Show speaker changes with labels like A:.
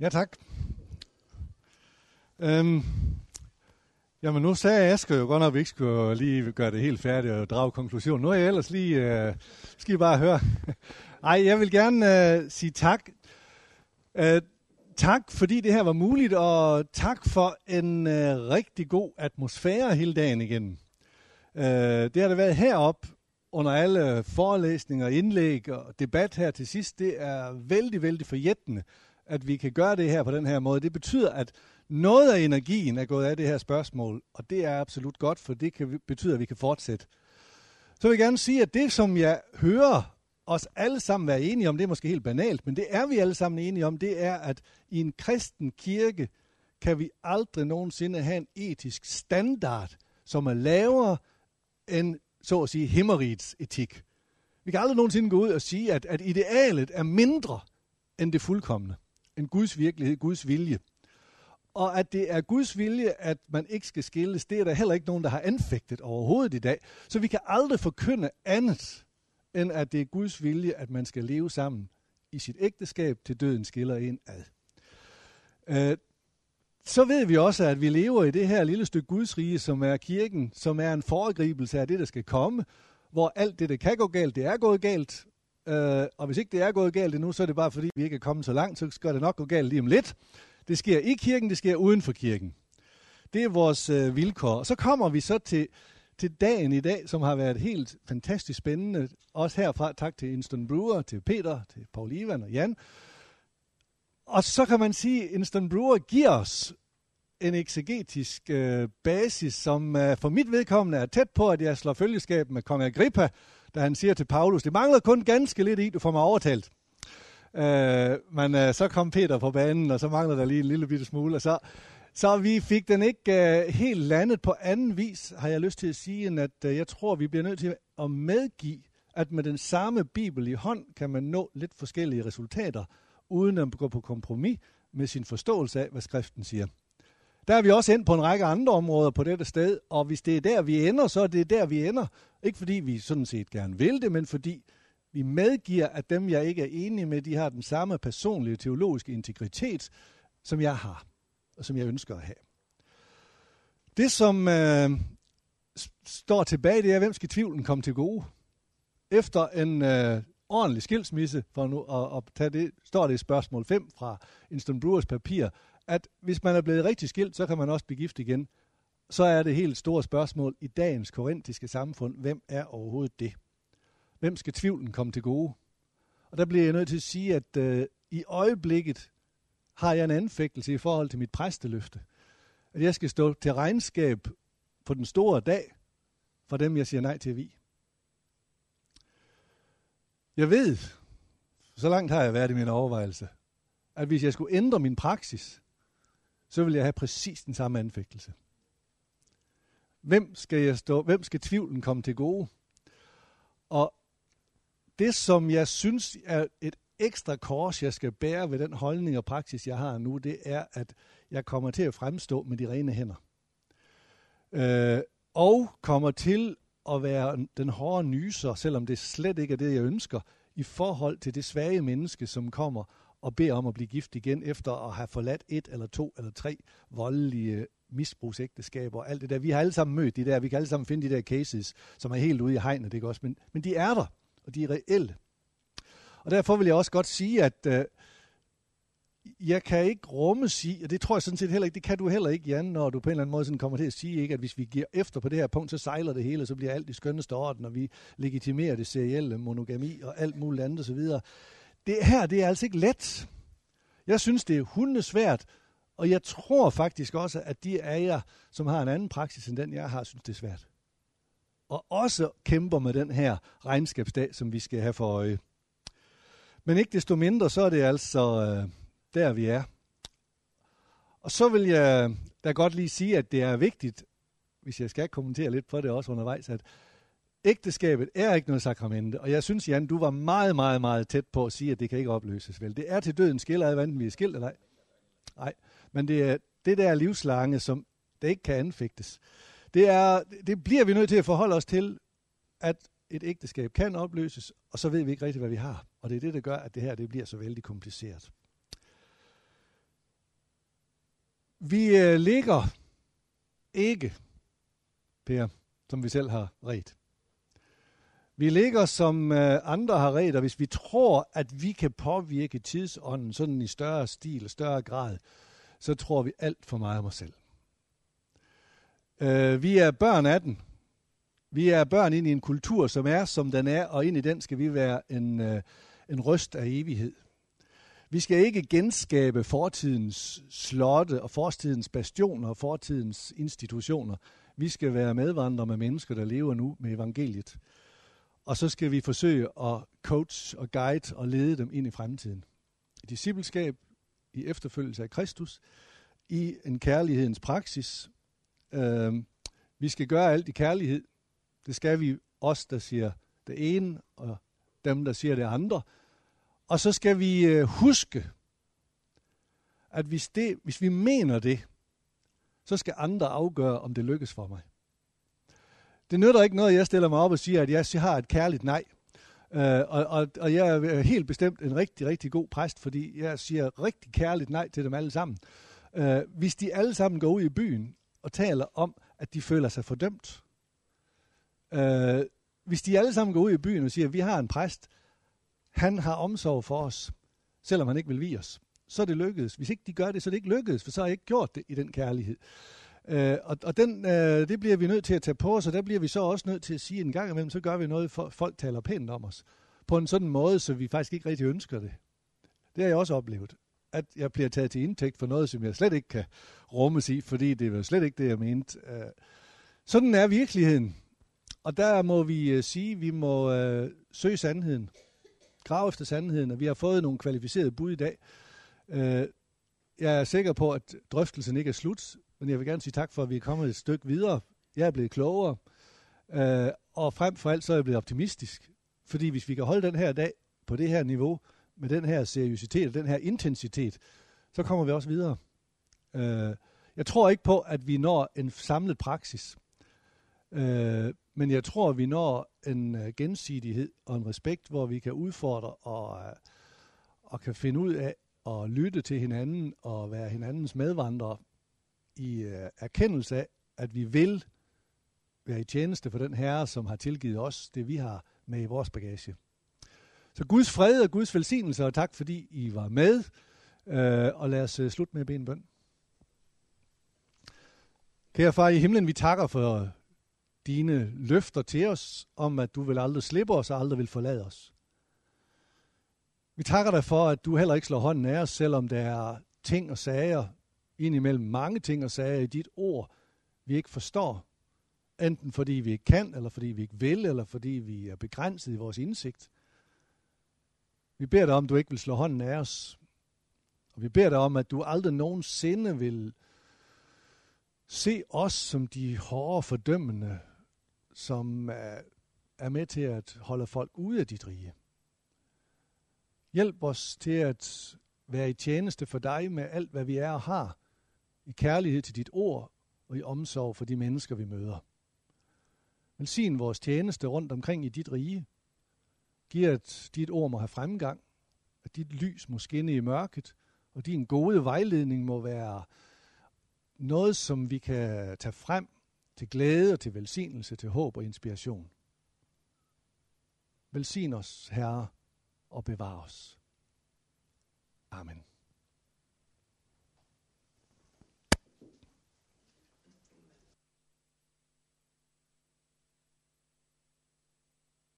A: Ja, tak. Øhm, jamen, nu sagde Asger jo godt nok, at vi ikke skulle lige gøre det helt færdigt og drage konklusion. Nu er jeg ellers lige... Øh, skal I bare høre. Ej, jeg vil gerne øh, sige tak. Øh, tak, fordi det her var muligt, og tak for en øh, rigtig god atmosfære hele dagen igen. Øh, det har det været herop under alle forelæsninger, indlæg og debat her til sidst. Det er vældig, vældig forjættende, at vi kan gøre det her på den her måde. Det betyder, at noget af energien er gået af det her spørgsmål, og det er absolut godt, for det kan betyder, at vi kan fortsætte. Så vil jeg gerne sige, at det, som jeg hører os alle sammen være enige om, det er måske helt banalt, men det er vi alle sammen enige om, det er, at i en kristen kirke kan vi aldrig nogensinde have en etisk standard, som er lavere end, så at sige, himmerigets etik. Vi kan aldrig nogensinde gå ud og sige, at, at idealet er mindre end det fuldkommende, en Guds virkelighed, Guds vilje. Og at det er Guds vilje, at man ikke skal skilles, det er der heller ikke nogen, der har anfægtet overhovedet i dag. Så vi kan aldrig forkynde andet, end at det er Guds vilje, at man skal leve sammen i sit ægteskab, til døden skiller en ad. Øh, så ved vi også, at vi lever i det her lille stykke Guds rige, som er kirken, som er en foregribelse af det, der skal komme, hvor alt det, der kan gå galt, det er gået galt. Øh, og hvis ikke det er gået galt endnu, så er det bare fordi, vi ikke er kommet så langt, så skal det nok gå galt lige om lidt. Det sker i kirken, det sker uden for kirken. Det er vores øh, vilkår. Og så kommer vi så til, til dagen i dag, som har været helt fantastisk spændende. Også herfra tak til Instant Brewer, til Peter, til Paul Ivan og Jan. Og så kan man sige, at Instant Brewer giver os en eksegetisk øh, basis, som øh, for mit vedkommende er tæt på, at jeg slår følgeskab med kong Agrippa, da han siger til Paulus, det mangler kun ganske lidt i, du får mig overtalt. Øh, men øh, så kom Peter på banen, og så mangler der lige en lille bitte smule, og så, så vi fik den ikke øh, helt landet på anden vis, har jeg lyst til at sige, end at øh, jeg tror, vi bliver nødt til at medgive, at med den samme bibel i hånd, kan man nå lidt forskellige resultater, uden at gå på kompromis med sin forståelse af, hvad skriften siger. Der er vi også ind på en række andre områder på dette sted, og hvis det er der, vi ender, så er det der, vi ender. Ikke fordi vi sådan set gerne vil det, men fordi vi medgiver, at dem, jeg ikke er enig med, de har den samme personlige teologiske integritet, som jeg har, og som jeg ønsker at have. Det, som øh, står tilbage, det er, hvem skal tvivlen komme til gode? Efter en øh, ordentlig skilsmisse, for nu at, at tage det, står det i spørgsmål 5 fra Instant Brewers papir, at hvis man er blevet rigtig skilt, så kan man også blive gift igen. Så er det helt store spørgsmål i dagens korintiske samfund, hvem er overhovedet det? Hvem skal tvivlen komme til gode? Og der bliver jeg nødt til at sige, at øh, i øjeblikket har jeg en anfægtelse i forhold til mit præsteløfte. At jeg skal stå til regnskab på den store dag for dem, jeg siger nej til at vi. Jeg ved, så langt har jeg været i min overvejelse, at hvis jeg skulle ændre min praksis, så vil jeg have præcis den samme anfægtelse. Hvem skal, jeg stå, hvem skal tvivlen komme til gode? Og det, som jeg synes er et ekstra kors, jeg skal bære ved den holdning og praksis, jeg har nu, det er, at jeg kommer til at fremstå med de rene hænder. Øh, og kommer til at være den hårde nyser, selvom det slet ikke er det, jeg ønsker, i forhold til det svage menneske, som kommer og beder om at blive gift igen, efter at have forladt et eller to eller tre voldelige misbrugsægteskaber og alt det der. Vi har alle sammen mødt de der, vi kan alle sammen finde de der cases, som er helt ude i hegnet, ikke også? Men, men de er der, og de er reelle. Og derfor vil jeg også godt sige, at øh, jeg kan ikke rumme sige, og det tror jeg sådan set heller ikke, det kan du heller ikke, Jan, når du på en eller anden måde sådan kommer til at sige, ikke, at hvis vi giver efter på det her punkt, så sejler det hele, så bliver alt i skønneste orden, og vi legitimerer det serielle monogami og alt muligt andet osv. Det her, det er altså ikke let. Jeg synes, det er hundesvært, og jeg tror faktisk også, at de af jer, som har en anden praksis end den, jeg har, synes, det er svært. Og også kæmper med den her regnskabsdag, som vi skal have for øje. Men ikke desto mindre, så er det altså øh, der, vi er. Og så vil jeg da godt lige sige, at det er vigtigt, hvis jeg skal kommentere lidt på det også undervejs, at ægteskabet er ikke noget sakramente. Og jeg synes, Jan, du var meget, meget, meget tæt på at sige, at det kan ikke opløses vel. Det er til døden skiller, enten vi er skilt eller ej. Nej, men det er det der livslange, som det ikke kan anfægtes. Det, er, det bliver vi nødt til at forholde os til, at et ægteskab kan opløses, og så ved vi ikke rigtigt, hvad vi har. Og det er det, der gør, at det her det bliver så vældig kompliceret. Vi øh, ligger ikke, Per, som vi selv har ret. Vi ligger som øh, andre har ret, og hvis vi tror, at vi kan påvirke tidsånden sådan i større stil og større grad, så tror vi alt for meget om os selv. Øh, vi er børn af den. Vi er børn ind i en kultur, som er, som den er, og ind i den skal vi være en, øh, en røst af evighed. Vi skal ikke genskabe fortidens slotte og fortidens bastioner og fortidens institutioner. Vi skal være medvandrere med mennesker, der lever nu med evangeliet. Og så skal vi forsøge at coach og guide og lede dem ind i fremtiden. I discipleskab, i efterfølgelse af Kristus, i en kærlighedens praksis. Øh, vi skal gøre alt i kærlighed. Det skal vi os, der siger det ene, og dem, der siger det andre. Og så skal vi øh, huske, at hvis, det, hvis vi mener det, så skal andre afgøre, om det lykkes for mig. Det nytter ikke noget, at jeg stiller mig op og siger, at jeg har et kærligt nej. Øh, og, og, og jeg er øh, helt bestemt en rigtig, rigtig god præst, fordi jeg siger rigtig kærligt nej til dem alle sammen. Øh, hvis de alle sammen går ud i byen og taler om, at de føler sig fordømt. øh, hvis de alle sammen går ud i byen og siger, at vi har en præst, han har omsorg for os, selvom han ikke vil vi os, så er det lykkedes. Hvis ikke de gør det, så er det ikke lykkedes, for så har jeg ikke gjort det i den kærlighed. Øh, og og den, øh, det bliver vi nødt til at tage på os, og der bliver vi så også nødt til at sige en gang imellem, så gør vi noget, for folk taler pænt om os. På en sådan måde, så vi faktisk ikke rigtig ønsker det. Det har jeg også oplevet. At jeg bliver taget til indtægt for noget, som jeg slet ikke kan rummes i, fordi det var slet ikke det, jeg mente. Øh, sådan er virkeligheden. Og der må vi øh, sige, at vi må øh, søge sandheden. Grave efter sandheden, og vi har fået nogle kvalificerede bud i dag. Øh, jeg er sikker på, at drøftelsen ikke er slut, men jeg vil gerne sige tak for, at vi er kommet et stykke videre. Jeg er blevet klogere, øh, og frem for alt så er jeg blevet optimistisk. Fordi hvis vi kan holde den her dag på det her niveau, med den her seriøsitet og den her intensitet, så kommer vi også videre. Øh, jeg tror ikke på, at vi når en samlet praksis. Øh, men jeg tror, at vi når en øh, gensidighed og en respekt, hvor vi kan udfordre og, øh, og kan finde ud af at lytte til hinanden og være hinandens medvandrere i øh, erkendelse af, at vi vil være i tjeneste for den herre, som har tilgivet os det, vi har med i vores bagage. Så Guds fred og Guds velsignelse, og tak fordi I var med. Øh, og lad os øh, slutte med at bede en bøn. Kære far i himlen, vi takker for dine løfter til os om, at du vil aldrig slippe os og aldrig vil forlade os. Vi takker dig for, at du heller ikke slår hånden af os, selvom der er ting og sager, indimellem mange ting og sager i dit ord, vi ikke forstår. Enten fordi vi ikke kan, eller fordi vi ikke vil, eller fordi vi er begrænset i vores indsigt. Vi beder dig om, at du ikke vil slå hånden af os. Og vi beder dig om, at du aldrig nogensinde vil se os som de hårde fordømmende som er med til at holde folk ude af dit rige. Hjælp os til at være i tjeneste for dig med alt, hvad vi er og har, i kærlighed til dit ord og i omsorg for de mennesker, vi møder. Velsign vores tjeneste rundt omkring i dit rige. Giv, at dit ord må have fremgang, at dit lys må skinne i mørket, og din gode vejledning må være noget, som vi kan tage frem til glæde og til velsignelse, til håb og inspiration. Velsign os, Herre, og bevar os. Amen.